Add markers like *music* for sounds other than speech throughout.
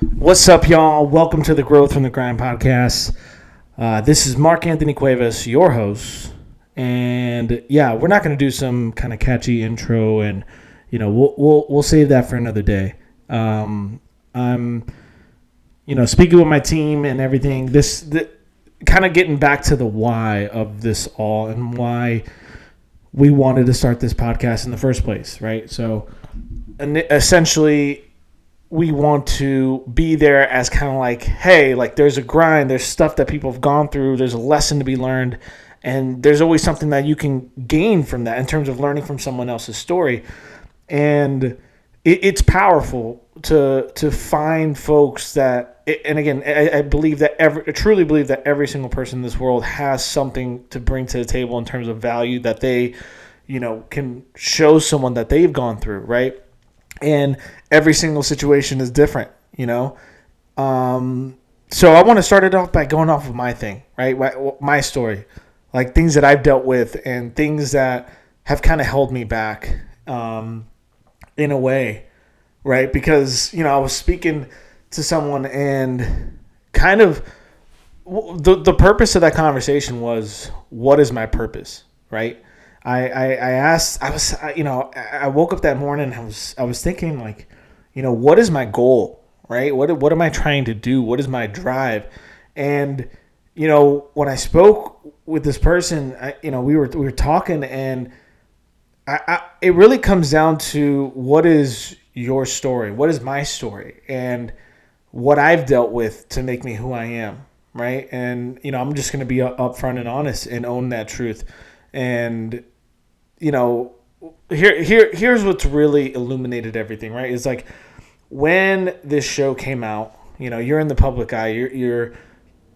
What's up, y'all? Welcome to the Growth from the Grind podcast. Uh, this is Mark Anthony Cuevas, your host, and yeah, we're not going to do some kind of catchy intro, and you know, we'll we'll, we'll save that for another day. Um, I'm, you know, speaking with my team and everything. This, the, kind of getting back to the why of this all and why we wanted to start this podcast in the first place, right? So, essentially we want to be there as kind of like, hey, like there's a grind, there's stuff that people have gone through, there's a lesson to be learned, and there's always something that you can gain from that in terms of learning from someone else's story. And it, it's powerful to to find folks that, and again, I, I believe that every, I truly believe that every single person in this world has something to bring to the table in terms of value that they, you know, can show someone that they've gone through, right? And every single situation is different, you know. Um, so I want to start it off by going off of my thing, right? My, my story, like things that I've dealt with and things that have kind of held me back, um, in a way, right? Because you know I was speaking to someone and kind of the the purpose of that conversation was what is my purpose, right? I, I, I asked, I was, you know, I woke up that morning. I was, I was thinking like, you know, what is my goal, right? What, what am I trying to do? What is my drive? And, you know, when I spoke with this person, I, you know, we were, we were talking and I, I, it really comes down to what is your story? What is my story? And what I've dealt with to make me who I am, right? And, you know, I'm just going to be upfront and honest and own that truth. And you know, here here here's what's really illuminated everything, right? It's like when this show came out, you know, you're in the public eye, you're you're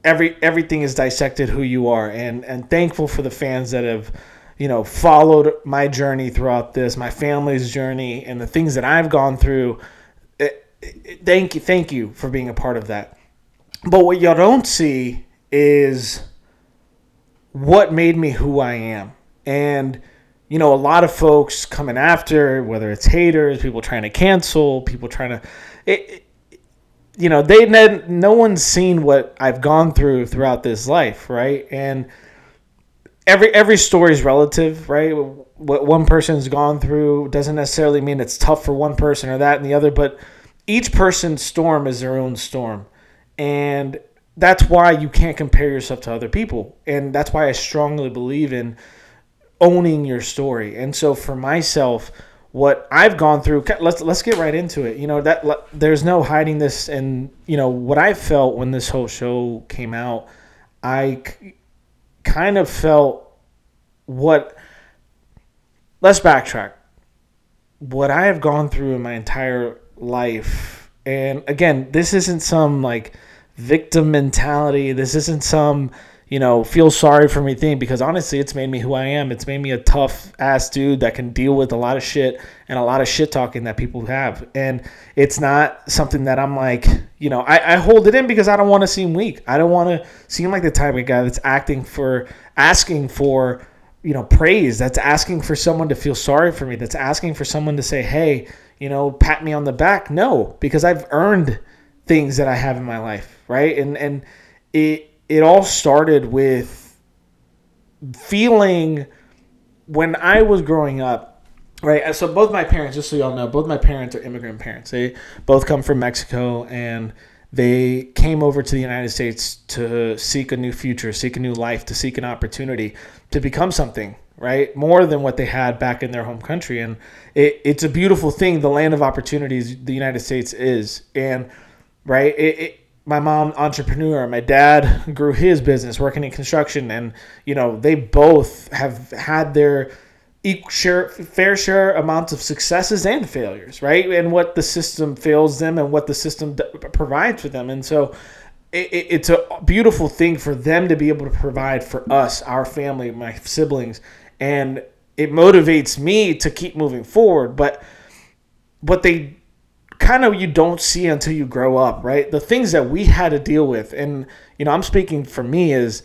every everything is dissected who you are and and thankful for the fans that have you know followed my journey throughout this my family's journey and the things that i've gone through. It, it, thank you thank you for being a part of that. But what y'all don't see is what made me who i am. And you know, a lot of folks coming after, whether it's haters, people trying to cancel, people trying to, it, you know, they no one's seen what I've gone through throughout this life, right? And every every story is relative, right? What one person's gone through doesn't necessarily mean it's tough for one person or that and the other, but each person's storm is their own storm, and that's why you can't compare yourself to other people, and that's why I strongly believe in owning your story. And so for myself, what I've gone through, let's let's get right into it. You know that there's no hiding this, and you know what I felt when this whole show came out. I kind of felt what. Let's backtrack. What I have gone through in my entire life, and again, this isn't some like victim mentality. This isn't some you know, feel sorry for me thing because honestly, it's made me who I am. It's made me a tough ass dude that can deal with a lot of shit and a lot of shit talking that people have. And it's not something that I'm like, you know, I, I hold it in because I don't want to seem weak. I don't want to seem like the type of guy that's acting for, asking for, you know, praise. That's asking for someone to feel sorry for me. That's asking for someone to say, hey, you know, pat me on the back. No, because I've earned things that I have in my life, right? And and it it all started with feeling when I was growing up, right? So both my parents, just so y'all know, both my parents are immigrant parents. They both come from Mexico and they came over to the United States to seek a new future, seek a new life, to seek an opportunity to become something, right? More than what they had back in their home country. And it, it's a beautiful thing. The land of opportunities the United States is. And, right, it, it my mom entrepreneur my dad grew his business working in construction. And you know they both have had their equal share, fair share amounts of successes and failures right? And what the system fails them and what the system provides for them. And so it, it's a beautiful thing for them to be able to provide for us our family my siblings. And it motivates me to keep moving forward. But what they kind of you don't see until you grow up, right? The things that we had to deal with, and you know, I'm speaking for me, is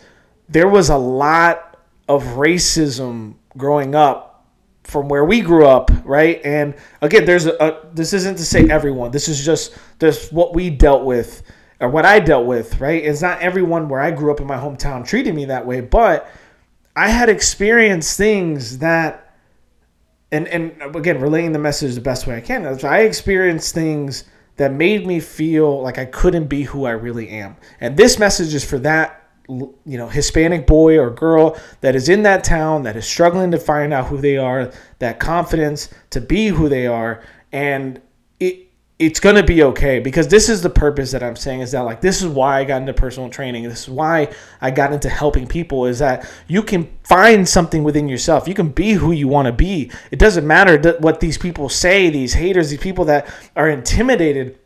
there was a lot of racism growing up from where we grew up, right? And again, there's a, a this isn't to say everyone. This is just this what we dealt with or what I dealt with, right? It's not everyone where I grew up in my hometown treated me that way, but I had experienced things that and and again, relaying the message the best way I can. I experienced things that made me feel like I couldn't be who I really am. And this message is for that you know Hispanic boy or girl that is in that town that is struggling to find out who they are, that confidence to be who they are, and it it's gonna be okay because this is the purpose that I'm saying is that like this is why I got into personal training. This is why I got into helping people is that you can find something within yourself. You can be who you want to be. It doesn't matter what these people say, these haters, these people that are intimidated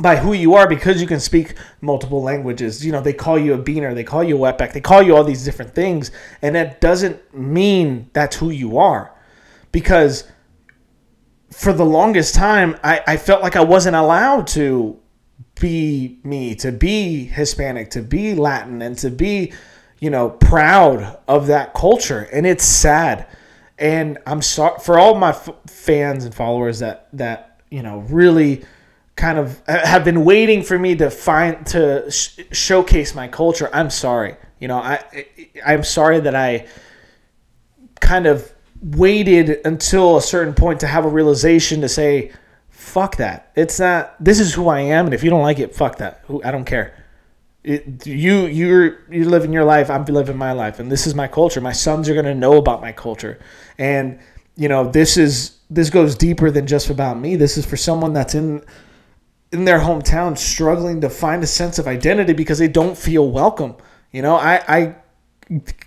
by who you are because you can speak multiple languages. You know, they call you a beaner, they call you a wetback, they call you all these different things, and that doesn't mean that's who you are. Because for the longest time, I, I felt like I wasn't allowed to be me, to be Hispanic, to be Latin, and to be, you know, proud of that culture. And it's sad. And I'm sorry for all my f- fans and followers that that you know really kind of have been waiting for me to find to sh- showcase my culture. I'm sorry. You know, I I'm sorry that I kind of waited until a certain point to have a realization to say fuck that. It's not this is who I am and if you don't like it, fuck that. I don't care. It, you you're you're living your life, I'm living my life and this is my culture. My sons are going to know about my culture. And you know, this is this goes deeper than just about me. This is for someone that's in in their hometown struggling to find a sense of identity because they don't feel welcome. You know, I, I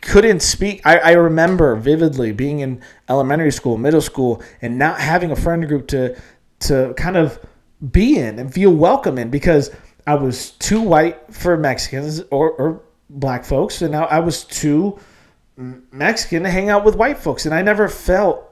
couldn't speak. I, I remember vividly being in elementary school, middle school, and not having a friend group to to kind of be in and feel welcome in because I was too white for Mexicans or, or black folks, and I, I was too Mexican to hang out with white folks, and I never felt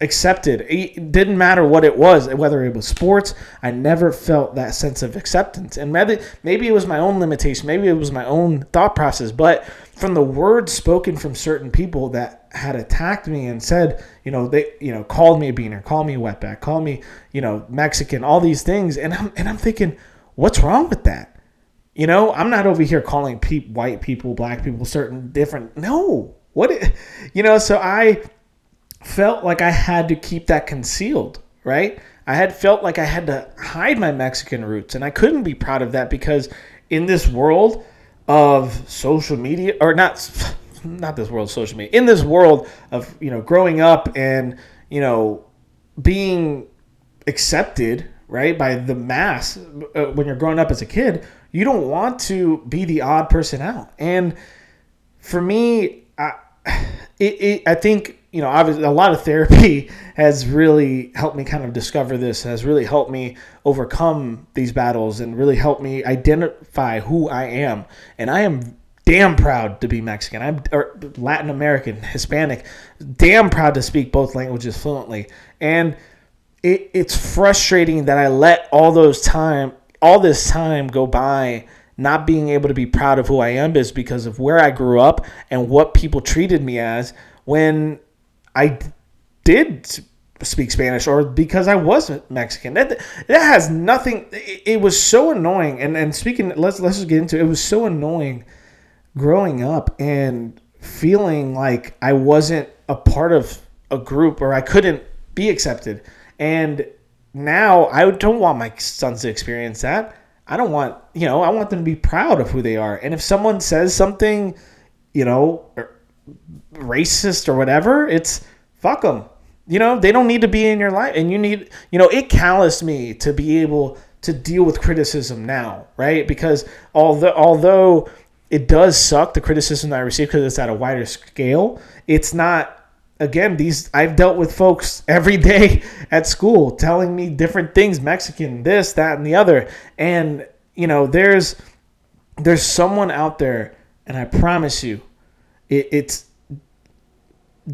accepted. It didn't matter what it was, whether it was sports. I never felt that sense of acceptance. And maybe maybe it was my own limitation. Maybe it was my own thought process. But from the words spoken from certain people that had attacked me and said, you know, they, you know, called me a beaner, called me a wetback, called me, you know, Mexican, all these things, and I'm and I'm thinking, what's wrong with that? You know, I'm not over here calling pe- white people, black people, certain different. No, what, *laughs* you know. So I felt like I had to keep that concealed, right? I had felt like I had to hide my Mexican roots, and I couldn't be proud of that because in this world of social media, or not, *laughs* not this world of social media, in this world of you know growing up and you know being accepted right by the mass uh, when you're growing up as a kid, you don't want to be the odd person out, and for me, I, *sighs* it, it I think you know, obviously a lot of therapy *laughs* has really helped me kind of discover this, has really helped me overcome these battles and really helped me identify who I am. And I am damn proud to be Mexican. I'm Latin American, Hispanic, damn proud to speak both languages fluently. And it, it's frustrating that I let all those time all this time go by not being able to be proud of who I am is because of where I grew up and what people treated me as when I did speak Spanish or because I was Mexican. That that has nothing. It, it, was so annoying. And and speaking, let's let's just get into it. It was so annoying growing up and feeling like I wasn't a part of a group or I couldn't be accepted. And now I don't want my sons to experience that. I don't want, you know, I want them to be proud of who they are. And if someone says something, you know, racist or whatever, it's fuck them. You know, they don't need to be in your life. And you need, you know, it calloused me to be able to deal with criticism now, right? Because although, although it does suck, the criticism that I receive because it's at a wider scale, it's not again these i've dealt with folks *laughs* every day at school telling me different things mexican this that and the other and you know there's there's someone out there and i promise you it, it's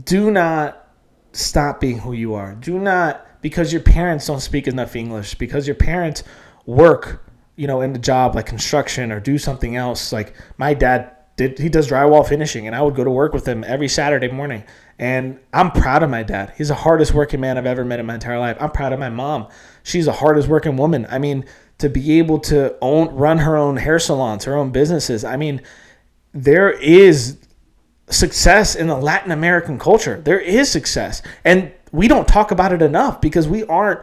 do not stop being who you are. Do not because your parents don't speak enough English, because your parents work, you know, in the job like construction or do something else. Like my dad did he does drywall finishing, and I would go to work with him every Saturday morning. And I'm proud of my dad. He's the hardest working man I've ever met in my entire life. I'm proud of my mom. She's the hardest working woman. I mean, to be able to own run her own hair salons, her own businesses. I mean, there is success in the Latin American culture. There is success. And we don't talk about it enough because we aren't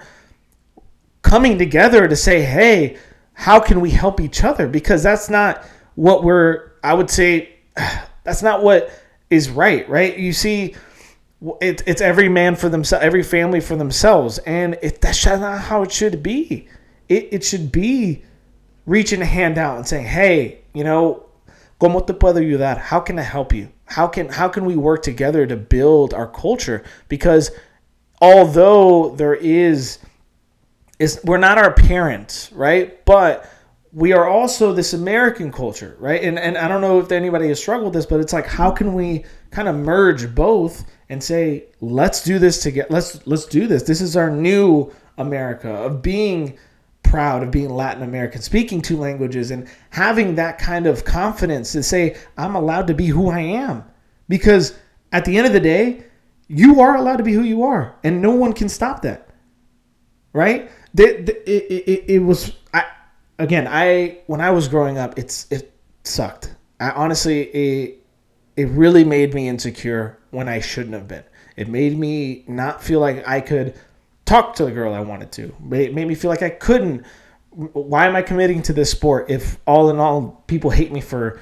coming together to say, "Hey, how can we help each other?" Because that's not what we're I would say *sighs* that's not what is right, right? You see it, it's every man for themselves, every family for themselves, and it, that's not how it should be. It, it should be reaching a hand out and saying, "Hey, you know, ¿Cómo te puedo ayudar? How can I help you? How can how can we work together to build our culture? Because although there is is we're not our parents, right? But we are also this American culture, right? And and I don't know if anybody has struggled with this, but it's like how can we kind of merge both and say, let's do this together. Let's let's do this. This is our new America of being proud of being Latin American, speaking two languages, and having that kind of confidence to say, I'm allowed to be who I am. Because at the end of the day, you are allowed to be who you are, and no one can stop that. Right? it, it, it was, I, again, I, when I was growing up, it's, it sucked. I honestly, it, it really made me insecure when I shouldn't have been. It made me not feel like I could talk to the girl I wanted to. It made me feel like I couldn't. Why am I committing to this sport if all in all people hate me for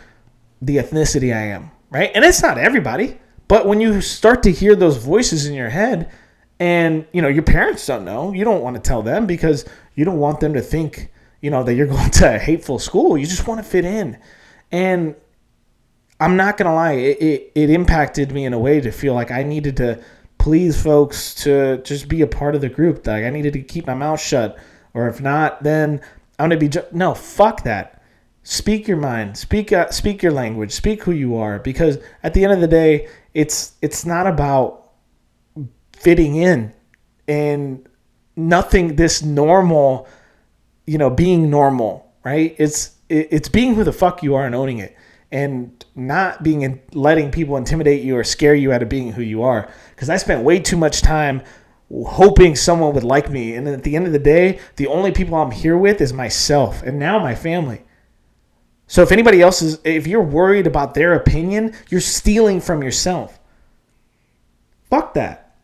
the ethnicity I am, right? And it's not everybody, but when you start to hear those voices in your head and, you know, your parents don't know, you don't want to tell them because you don't want them to think, you know, that you're *laughs* going to a hateful school. You just want to fit in. And I'm not going to lie, it, it, it impacted me in a way to feel like I needed to please folks to just be a part of the group. Like I needed to keep my mouth shut, or if not, then I'm gonna be ju- no. Fuck that. Speak your mind. Speak uh, speak your language. Speak who you are. Because at the end of the day, it's it's not about fitting in and nothing. This normal, you know, being normal, right? It's it, it's being who the fuck you are and owning it and not being in, letting people intimidate you or scare you out of being who you are. Because I spent way too much time hoping someone would like me, and at the end of the day, the only people I'm here with is myself and now my family. So if anybody else is, if you're worried about their opinion, you're stealing from yourself. Fuck that.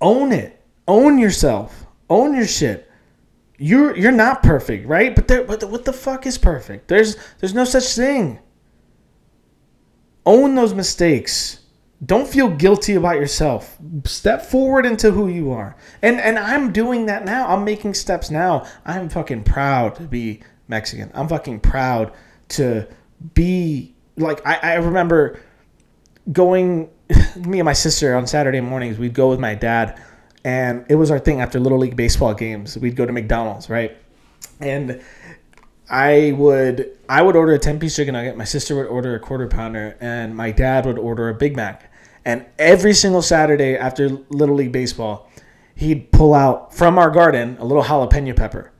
Own it. Own yourself. Own your shit. You're you're not perfect, right? But there, but what the fuck is perfect? There's there's no such thing. Own those mistakes. Don't feel guilty about yourself. Step forward into who you are. And and I'm doing that now. I'm making steps now. I'm fucking proud to be Mexican. I'm fucking proud to be like I, I remember going *laughs* me and my sister on Saturday mornings, we'd go with my dad and it was our thing after little league baseball games. We'd go to McDonald's, right? And I would I would order a ten piece chicken nugget. My sister would order a quarter pounder, and my dad would order a Big Mac. And every single Saturday after Little League baseball, he'd pull out from our garden a little jalapeno pepper,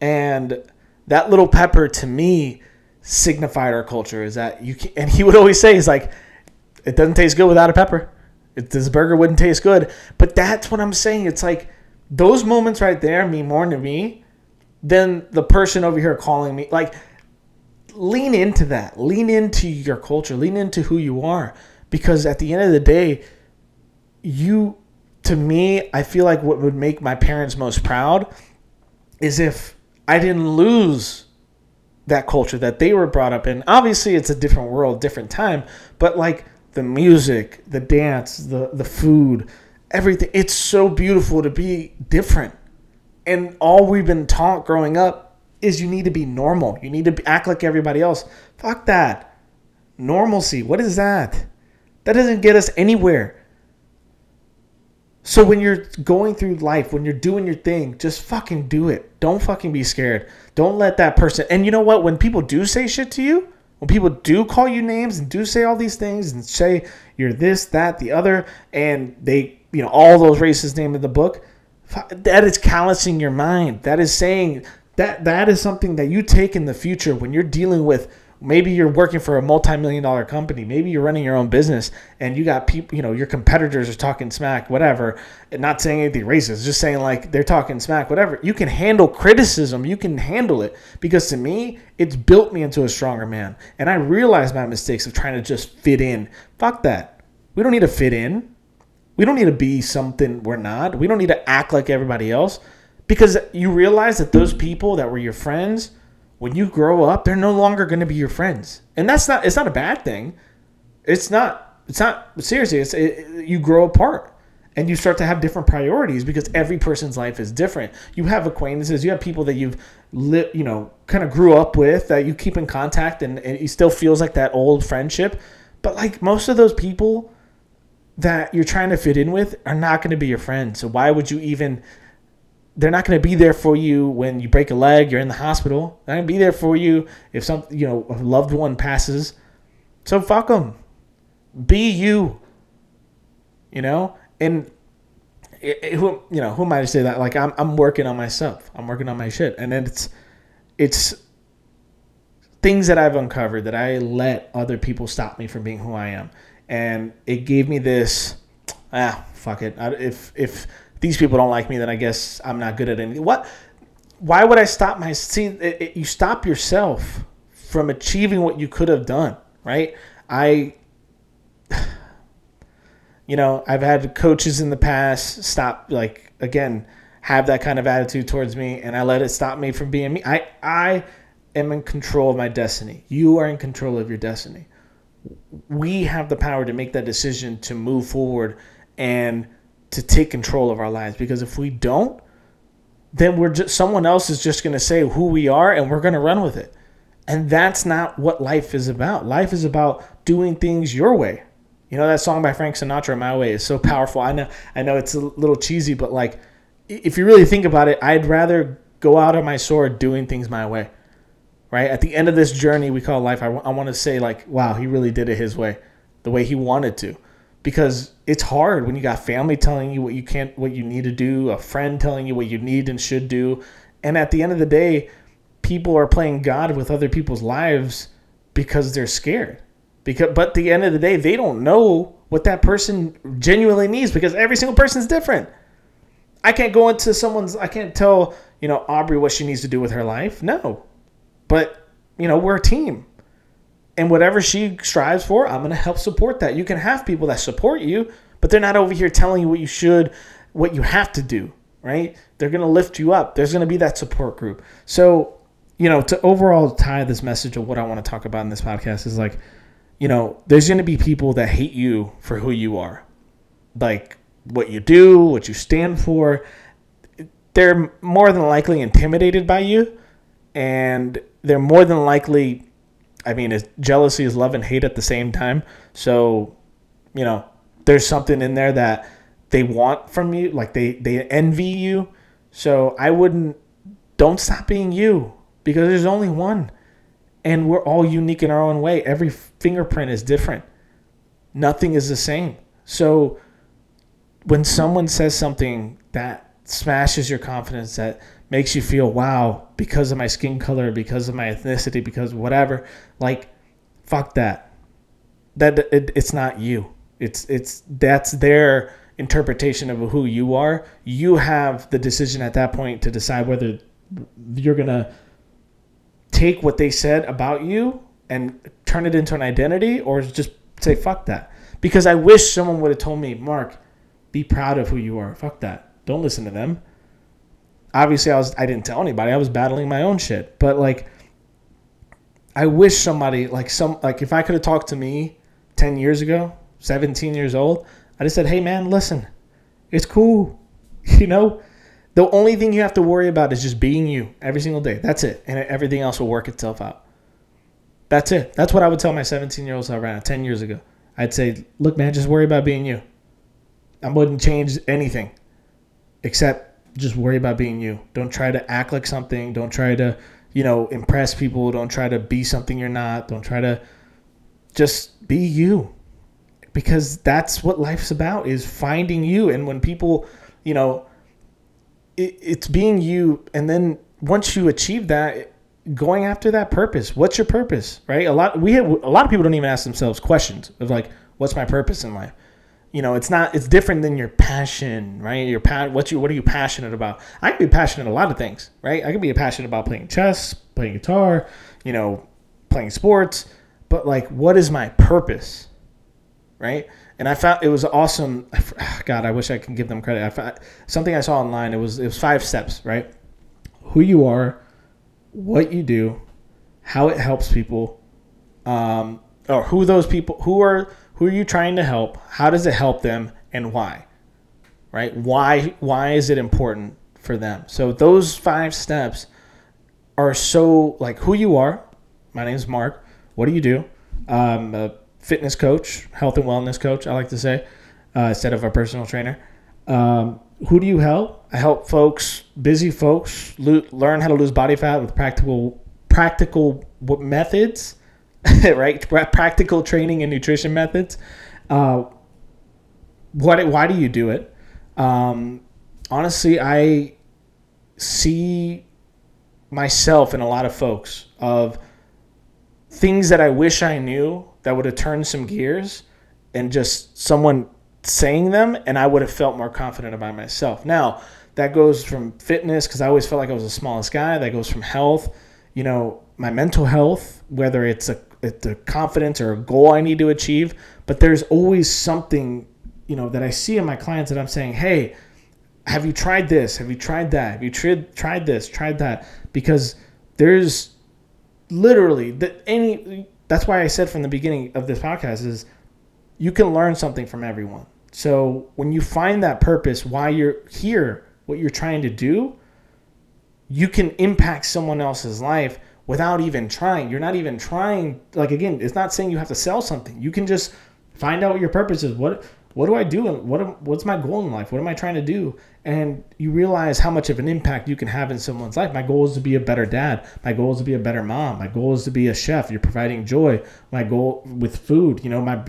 and that little pepper to me signified our culture. Is that you? Can, and he would always say, "He's like, it doesn't taste good without a pepper. It, this burger wouldn't taste good." But that's what I'm saying. It's like those moments right there mean more to me than the person over here calling me. Like, lean into that. Lean into your culture. Lean into who you are. Because at the end of the day, you, to me, I feel like what would make my parents most proud is if I didn't lose that culture that they were brought up in. Obviously, it's a different world, different time, but like the music, the dance, the the food, everything, it's so beautiful to be different and all we've been taught growing up is you need to be normal. You need to act like everybody else. Fuck that. Normalcy. What is that? That doesn't get us anywhere. So when you're going through life, when you're doing your thing, just fucking do it. Don't fucking be scared. Don't let that person. And you know what? When people do say shit to you, when people do call you names and do say all these things and say you're this, that, the other, and they, you know, all those racist names in the book, that is callousing your mind. That is saying that that is something that you take in the future when you're dealing with maybe you're working for a multi-million dollar company maybe you're running your own business and you got people you know your competitors are talking smack whatever. And not saying anything racist just saying like they're talking smack whatever. You can handle criticism. You can handle it. Because to me it's built me into a stronger man. And i realize my mistakes of trying to just fit in. Fuck that. We don't need to fit in we don't need to be something we're not we don't need to act like everybody else because you realize that those people that were your friends when you grow up, they're no longer going to be your friends, and that's not. It's not a bad thing. It's not. It's not seriously. It's it, you grow apart, and you start to have different priorities because every person's life is different. You have acquaintances. You have people that you've lit. You know, kind of grew up with that you keep in contact, and, and it still feels like that old friendship. But like most of those people that you're trying to fit in with are not going to be your friends. So why would you even they're not going to be there for you when you break a leg, you're in the hospital. They're going to be there for you if some, you know, a loved one passes. So fuck them. Be you. You know, and it, it, who, you know, who am I to say that? Like I'm, I'm working on myself. I'm working on my shit, and then it's, it's things that I've uncovered that I let other people stop me from being who I am, and it gave me this. Ah, fuck it. I, if if these people don't like me, then I guess I'm not good at anything. What? Why would I stop my? See, it, it, you stop yourself from achieving what you could have done, right? I, *sighs* you know, I've had coaches in the past stop, like again, have that kind of attitude towards me, and I let it stop me from being me. I, I am in control of my destiny. You are in control of your destiny. We have the power to make that decision to move forward and to take control of our lives. Because if we don't then we're just someone else is just going to say who we are and we're going to run with it. And that's not what life is about. Life is about doing things your way. You know that song by frank sinatra my way is so powerful. I know i know it's a little cheesy but like if you really think about it i'd rather go out on my sword doing things my way right? At the end of this journey we call life I, w- I want to say like wow he really did it his way the way he wanted to. Because it's hard when you got family telling you what you can't what you need to do a friend telling you what you need and should do. And at the end of the day people are playing god with other people's lives because they're scared. Because but at the end of the day they don't know what that person genuinely needs because every single person is different. I can't go into someone's i can't tell you know aubrey what she needs to do with her life. No but you know we're a team and whatever she strives for, I'm going to help support that. You can have people that support you, but they're not over here telling you what you should, what you have to do, right? They're going to lift you up. There's going to be that support group. So, you know, to overall tie this message of what I want to talk about in this podcast is like, you know, there's going to be people that hate you for who you are. Like what you do, what you stand for. They're more than likely intimidated by you and they're more than likely I mean, is jealousy is love and hate at the same time. So, you know, there's something in there that they want from you, like they they envy you. So I wouldn't. Don't stop being you because there's only one, and we're all unique in our own way. Every fingerprint is different. Nothing is the same. So when someone says something that smashes your confidence, that makes you feel wow because of my skin color, because of my ethnicity, because whatever. Like, fuck that. That it, it's not you. It's it's that's their interpretation of who you are. You have the decision at that point to decide whether you're gonna take what they said about you and turn it into an identity or just say fuck that. Because I wish someone would have told me, Mark, be proud of who you are. Fuck that. Don't listen to them obviously I was I didn't tell anybody. I was battling my own shit. But like I wish somebody like some like if I could have talked to me 10 years ago, 17 years old, I just said, "Hey man, listen. It's cool." *laughs* You know? The only thing you have to worry about is just being you every single day. That's it. And everything else will work itself out. That's it. That's what I would tell my 17 year old self right now, 10 years ago. I'd say, look, man, just worry about being you. I wouldn't change anything except just worry about being you. Don't try to act like something. Don't try to, you know, impress people. Don't try to be something you're not. Don't try to just be you. Because that's what life's about is finding you. And when people, you know, it, it's being you and then once you achieve that, going after that purpose. What's your purpose, right? A lot we have, a lot of people don't even ask themselves questions of like, what's my purpose in life? You know, it's not it's different than your passion, right? Your pa- what you what are you passionate about? I can be passionate a lot of things, right? I can be passionate about playing chess, playing guitar, you know, playing sports, but like what is my purpose? Right? And I found it was awesome. God, I wish I could give them credit. I found, something I saw online. It was it was five steps, right? Who you are, what you do, how it helps people, um, or who those people who are who are you trying to help? How does it help them, and why? Right? Why why is it important for them? So those five steps are so like who you are. My name is Mark. What do you do? Um, a fitness coach, health and wellness coach. I like to say uh, instead of a personal trainer. Um, who do you help? I help folks, busy folks, lo- learn how to lose body fat with practical practical methods, *laughs* right? Practical training and nutrition methods. Uh, what? Why do you do it? Um, honestly, I see myself and a lot of folks of things that I wish I knew that would have turned some gears and just someone saying them and I would have felt more confident about myself. Now, that goes from fitness because I always felt like I was the smallest guy. That goes from health, you know, my mental health, whether it's a it's a confidence or a goal I need to achieve. But there's always something, you know, that I see in my clients that I'm saying, hey, have you tried this? Have you tried that? Have you tried tried this? Tried that? Because there's literally that any. That's why I said from the beginning of this podcast is you can learn something from everyone. So when you find that purpose, why you're here, what you're trying to do, you can impact someone else's life without even trying. You're not even trying. Like again, it's not saying you have to sell something. You can just find out what your purpose is. What what do I do? And what what's my goal in life? What am I trying to do? And you realize how much of an impact you can have in someone's life. My goal is to be a better dad. My goal is to be a better mom. My goal is to be a chef. You're providing joy. My goal with food, you know, my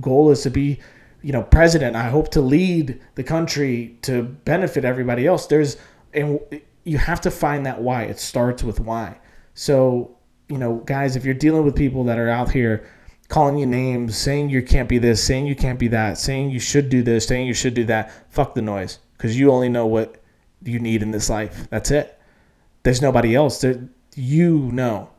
goal is to be, you know, president. I hope to lead the country to benefit everybody else. There's and you have to find that why. It starts with why. So, you know, guys, if you're dealing with people that are out here calling you names, saying you can't be this, saying you can't be that, saying you should do this, saying you should do that, fuck the noise because you only know what you need in this life. That's it. There's nobody else. There, you know.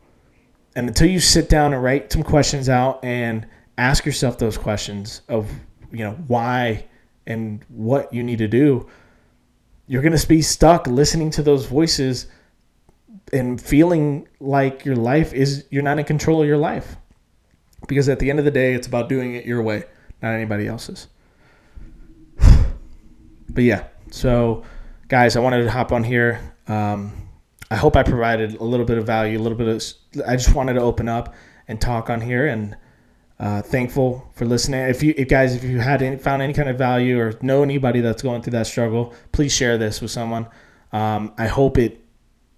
And until you sit down and write some questions out and ask yourself those questions of, you know, why and what you need to do, you're going to be stuck listening to those voices and feeling like your life is, you're not in control of your life. Because at the end of the day, it's about doing it your way, not anybody else's. *sighs* but yeah, so guys, I wanted to hop on here. Um, I hope I provided a little bit of value, a little bit of. I just wanted to open up and talk on here, and uh, thankful for listening. If you if guys, if you had any, found any kind of value or know anybody that's going through that struggle, please share this with someone. Um, I hope it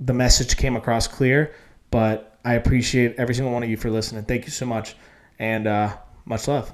the message came across clear, but I appreciate every single one of you for listening. Thank you so much, and uh, much love.